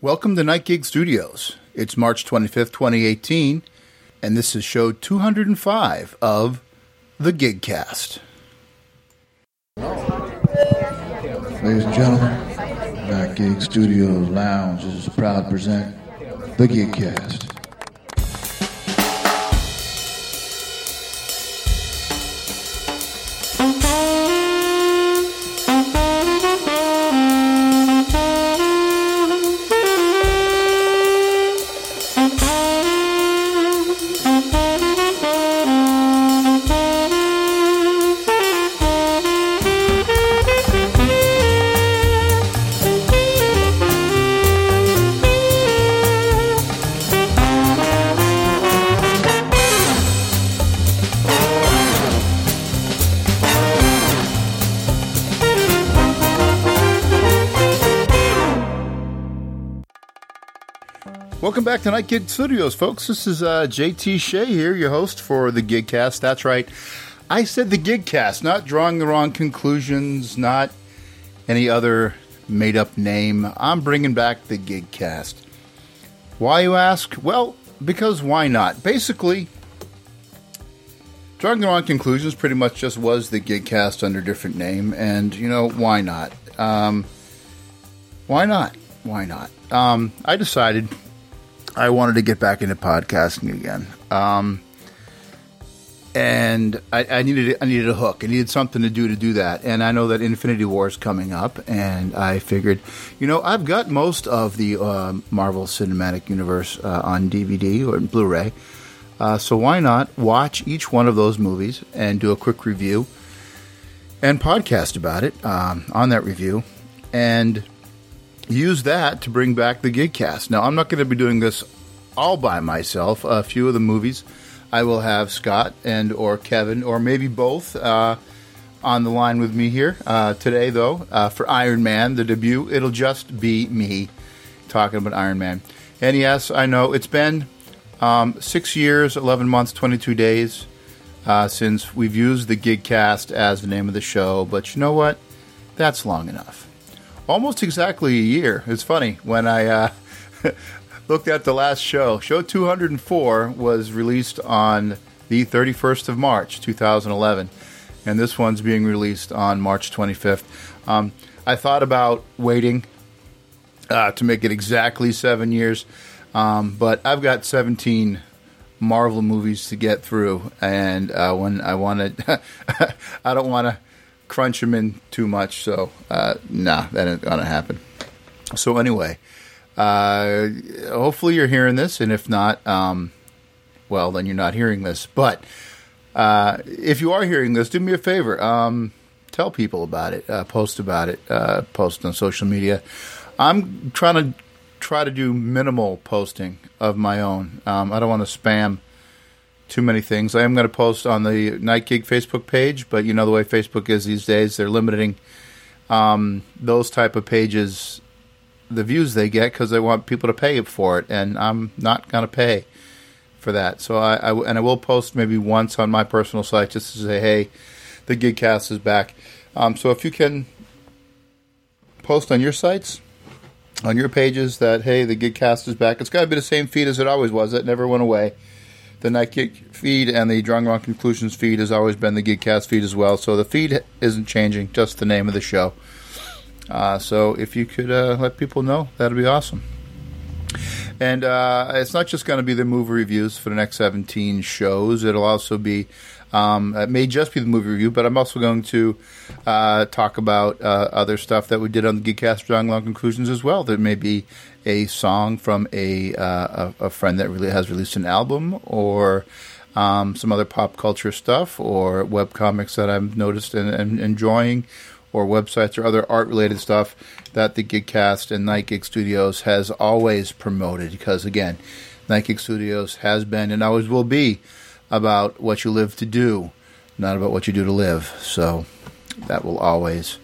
Welcome to Night Gig Studios. It's March 25th, 2018, and this is show 205 of The Gigcast. Ladies and gentlemen, Night Gig Studios Lounge is proud to present The Gigcast. Welcome back to Night Gig Studios, folks. This is uh, JT Shea here, your host for The Gigcast. That's right. I said The Gigcast, not drawing the wrong conclusions, not any other made up name. I'm bringing back The Gigcast. Why, you ask? Well, because why not? Basically, drawing the wrong conclusions pretty much just was The Gigcast under different name, and, you know, why not? Um, why not? Why not? Um, I decided I wanted to get back into podcasting again. Um, and I, I, needed I needed a hook. I needed something to do to do that. And I know that Infinity War is coming up, and I figured, you know, I've got most of the uh, Marvel Cinematic Universe uh, on DVD or Blu-ray. Uh, so why not watch each one of those movies and do a quick review and podcast about it um, on that review, and use that to bring back the Gigcast. Now, I'm not going to be doing this all by myself. A few of the movies I will have Scott and or Kevin or maybe both uh, on the line with me here uh, today. Though uh, for Iron Man, the debut, it'll just be me talking about Iron Man. And yes, I know it's been um, six years, eleven months, twenty-two days uh, since we've used the Gigcast as the name of the show. But you know what? That's long enough almost exactly a year. It's funny when I uh, looked at the last show. Show 204 was released on the 31st of March, 2011, and this one's being released on March 25th. Um, I thought about waiting uh, to make it exactly seven years, um, but I've got 17 Marvel movies to get through, and uh, when I want to, I don't want to crunch them in too much. So, uh, nah, that ain't gonna happen. So anyway, uh, hopefully you're hearing this, and if not, um, well, then you're not hearing this. But uh, if you are hearing this, do me a favor. Um, tell people about it. Uh, post about it. Uh, post on social media. I'm trying to try to do minimal posting of my own. Um, I don't want to spam too many things. I am going to post on the Night Gig Facebook page, but you know the way Facebook is these days, they're limiting um, those type of pages the views they get because they want people to pay for it, and I'm not going to pay for that. So I, I, and I will post maybe once on my personal site just to say, hey, the Gigcast is back. Um, so if you can post on your sites, on your pages that hey, the Gigcast is back. It's got to be the same feed as it always was. It never went away the Night Gig feed and the Drawing Wrong Conclusions feed has always been the Gigcast feed as well. So the feed isn't changing, just the name of the show. Uh, so if you could uh, let people know, that'd be awesome. And uh, it's not just going to be the movie reviews for the next 17 shows. It'll also be, um, it may just be the movie review, but I'm also going to uh, talk about uh, other stuff that we did on the Gigcast Drawing Wrong Conclusions as well. There may be a song from a uh, a, a, friend that really has released an album or um, some other pop culture stuff or web comics that I've noticed and, and enjoying or websites or other art related stuff that the Gigcast and Night Gig Studios has always promoted. Because again Night Gig Studios has been and always will be about what you live to do not about what you do to live. So that will always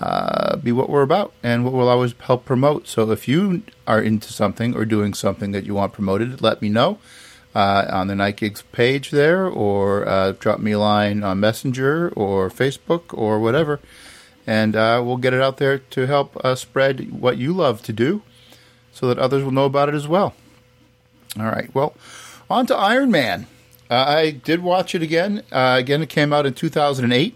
uh, be what we're about and what we'll always help promote. So if you are into something or doing something that you want promoted, let me know uh, on the Night Gigs page there, or uh, drop me a line on Messenger or Facebook or whatever, and uh, we'll get it out there to help uh, spread what you love to do. so that others will know about it as well. All right. Well, on to Iron Man. Uh, I did watch it again. Again, it came out in 2008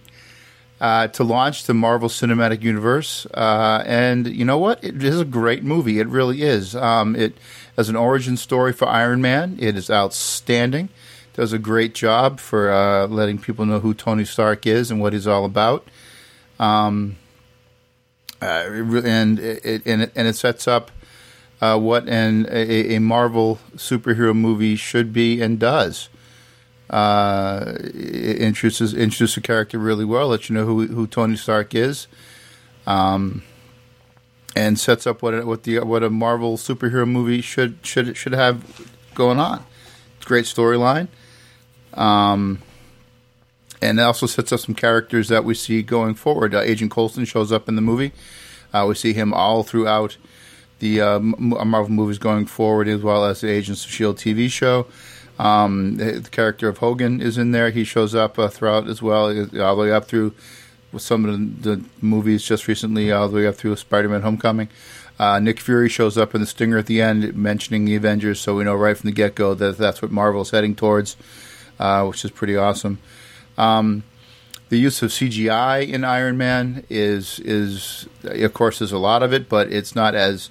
uh, to launch the Marvel Cinematic Universe. Uh, and you know what? It is a great movie. It really is. Um, it as an origin story for Iron Man. It is outstanding. Does a great job for uh, letting people know who Tony Stark is and what he's all about. Um, uh, and it, and it and it sets up uh, what an a, a, Marvel superhero movie should be and does. Uh, introduces introduces a character really well, let you know who who Tony Stark is, um, and sets up what a, what the what a Marvel superhero movie should should should have going on. Great storyline, um, and it also sets up some characters that we see going forward. Uh, Agent Coulson shows up in the movie. Uh, we see him all throughout the uh, Marvel movies going forward, as well as the Agents of Shield TV show. Um, the, character of Hogan is in there. He shows up uh, throughout as well, uh, all the way up through some of the, the, movies just recently, all the way up through Spider-Man: Homecoming. Uh, Nick Fury shows up in the stinger at the end, mentioning the Avengers, so we know right from the get-go that that's what Marvel's heading towards, uh, which is pretty awesome. Um, the use of CGI in Iron Man is is of course there's a lot of it, but it's not as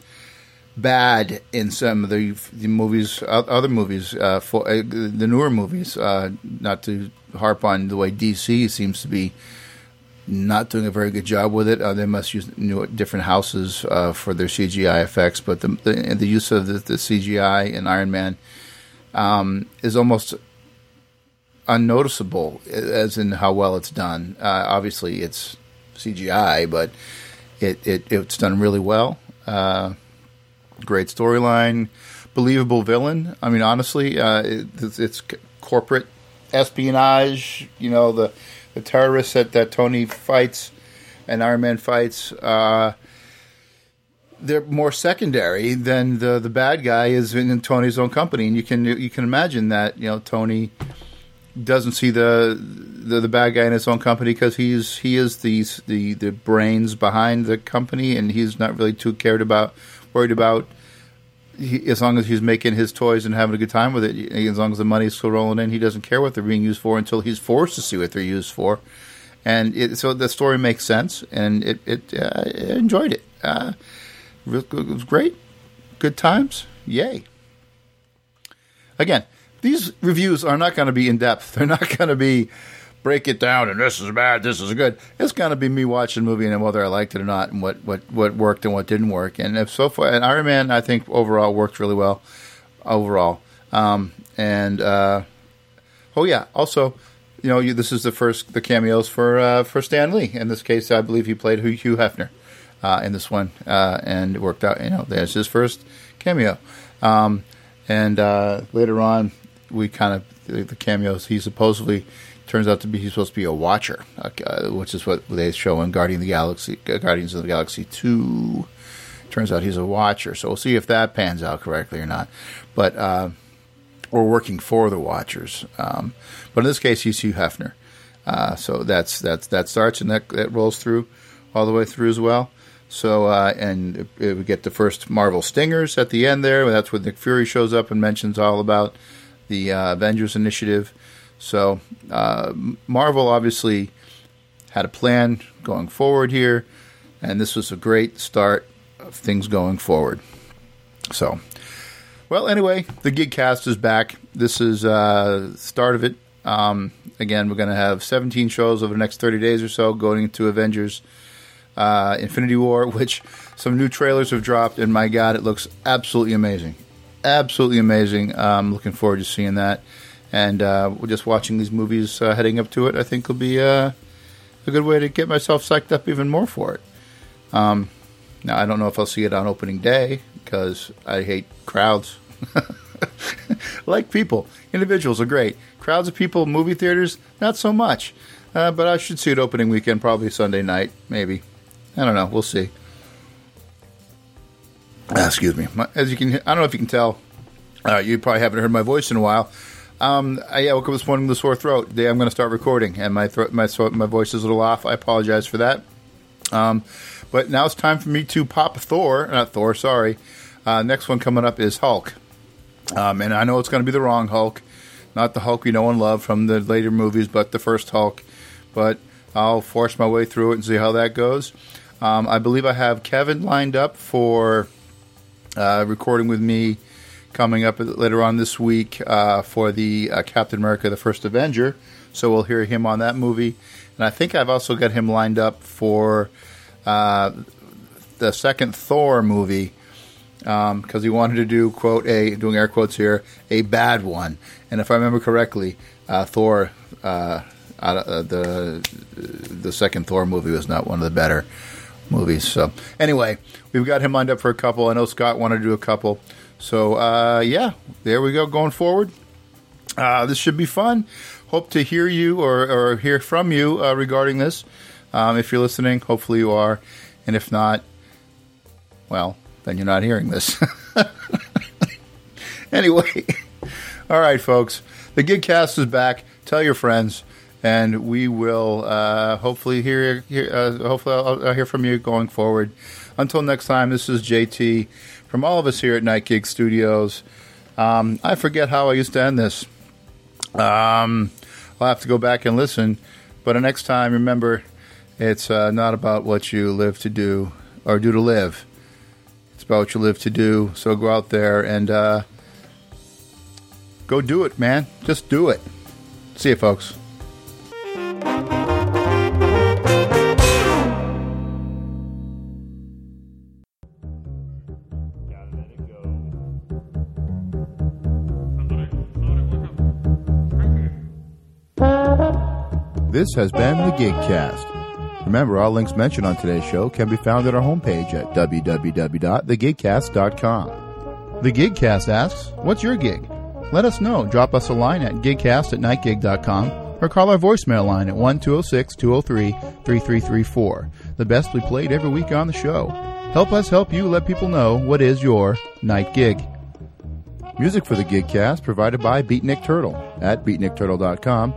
bad in some of the, the movies, other movies, uh, for uh, the newer movies. Uh, not to harp on the way DC seems to be not doing a very good job with it. Uh, they must use new, different houses uh, for their CGI effects, but the the, the use of the, the, CGI in Iron Man um, is almost unnoticeable, as in how well it's done. Uh, obviously, it's CGI, but it, it it's done really well. Great storyline, believable villain. I mean, honestly, uh, it, it's, corporate espionage. You know, the the terrorists that, that Tony fights and Iron Man fights. Uh, they're more secondary than the the bad guy is in, in, Tony's own company, and you can you can imagine that you know Tony doesn't see the the, the bad guy in his own company because he's he is the the the brains behind the company, and he's not really too cared about worried about he, as long as he's making his toys and having a good time with it. As long as the money's still rolling in, he doesn't care what they're being used for until he's forced to see what they're used for. And it, so the story makes sense, and it, it uh, enjoyed it. Uh, it was great, good times, yay! Again, these reviews are not going to be in depth. They're not going to be break it down and this is bad, this is good. It's going to be me watching the movie and whether I liked it or not, and what, what, what worked and what didn't work. And if so far, and Iron Man, I think overall worked really well. Overall, um, and uh, oh yeah, also, you know, you, this is the first the cameos for uh, for Stan Lee. In this case, I believe he played Hugh Hefner uh, in this one, uh, and it worked out. You know, there's his first cameo. Um, and uh, later on, we kind of the, cameos. He supposedly turns out to be he's supposed to be a watcher, uh, which is what they show in Guardian the Galaxy, uh, Guardians of the Galaxy Two. Turns out he's a watcher, so we'll see if that pans out correctly or not. But uh, or working for the Watchers. Um, but in this case, he's Hugh Hefner. Uh, so that's that's that starts and that that rolls through all the way through as well. So uh, and it, it, we get the first Marvel stingers at the end there. That's when Nick Fury shows up and mentions all about the uh, Avengers Initiative. So uh, Marvel obviously had a plan going forward here, and this was a great start of things going forward. So, well, anyway, the Gigcast is back. This is uh, start of it. Um, again, we're going to have 17 shows over the next 30 days or so going into Avengers uh, Infinity War, which some new trailers have dropped, and my God, it looks absolutely amazing. Absolutely amazing. I'm looking forward to seeing that and uh, just watching these movies uh, heading up to it, I think will be uh, a good way to get myself psyched up even more for it. Um, now I don't know if I'll see it on opening day because I hate crowds. like people, individuals are great. Crowds of people, movie theaters, not so much. Uh, but I should see it opening weekend, probably Sunday night, maybe. I don't know. We'll see. Ah, excuse me. As you can, I don't know if you can tell. Uh, you probably haven't heard my voice in a while. Um, I, woke up this morning with a sore throat. Today I'm going to start recording, and my throat, my my voice is a little off. I apologize for that. Um, but now it's time for me to pop Thor, not Thor, sorry, Uh, next one coming up is Hulk. Um, and I know it's going to be the wrong Hulk, not the Hulk we know and love from the later movies, but the first Hulk. But I'll force my way through it and see how that goes. Um, I believe I have Kevin lined up for uh, recording with me coming up later on this week uh, for the uh, Captain America: The First Avenger. So we'll hear him on that movie, and I think I've also got him lined up for uh, the second Thor movie because um, he wanted to do quote a doing air quotes here a bad one. And if I remember correctly, uh, Thor. Uh, uh, the the second Thor movie was not one of the better movies. So anyway, we've got him lined up for a couple. I know Scott wanted to do a couple. So uh, yeah, there we go. Going forward, uh, this should be fun. Hope to hear you or, or hear from you uh, regarding this. Um, if you're listening, hopefully you are, and if not, well, then you're not hearing this. anyway, all right, folks, the Gigcast is back. Tell your friends and we will uh, hopefully hear, hear uh, hopefully I'll, I'll, hear from you going forward. Until next time, this is JT from all of us here at Night Gig Studios. Um, I forget how I used to end this. Um, I'll have to go back and listen. But the next time, remember, it's uh, not about what you live to do or do to live. It's about what you live to do. So go out there and uh, go do it, man. Just do it. See you, folks. This has been the Gigcast. Remember, all links mentioned on today's show can be found at our homepage at www.thegigcast.com. The Gigcast asks, What's your gig? Let us know. Drop us a line at gigcast at nightgig.com or call our voicemail line at 1 203 3334. The best we played every week on the show. Help us help you let people know what is your night gig. Music for the Gigcast provided by Beatnik Turtle at beatnikturtle.com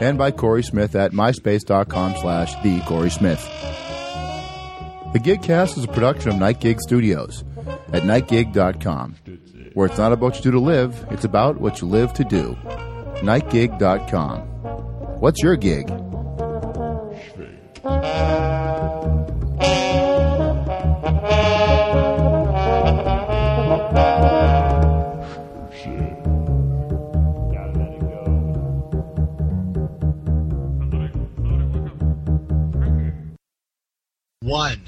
and by Corey Smith at myspace.com slash the Corey Smith. The Gigcast is a production of Night Gig Studios at nightgig.com, where it's not about what you do to live, it's about what you live to do. Nightgig.com. What's your gig? One.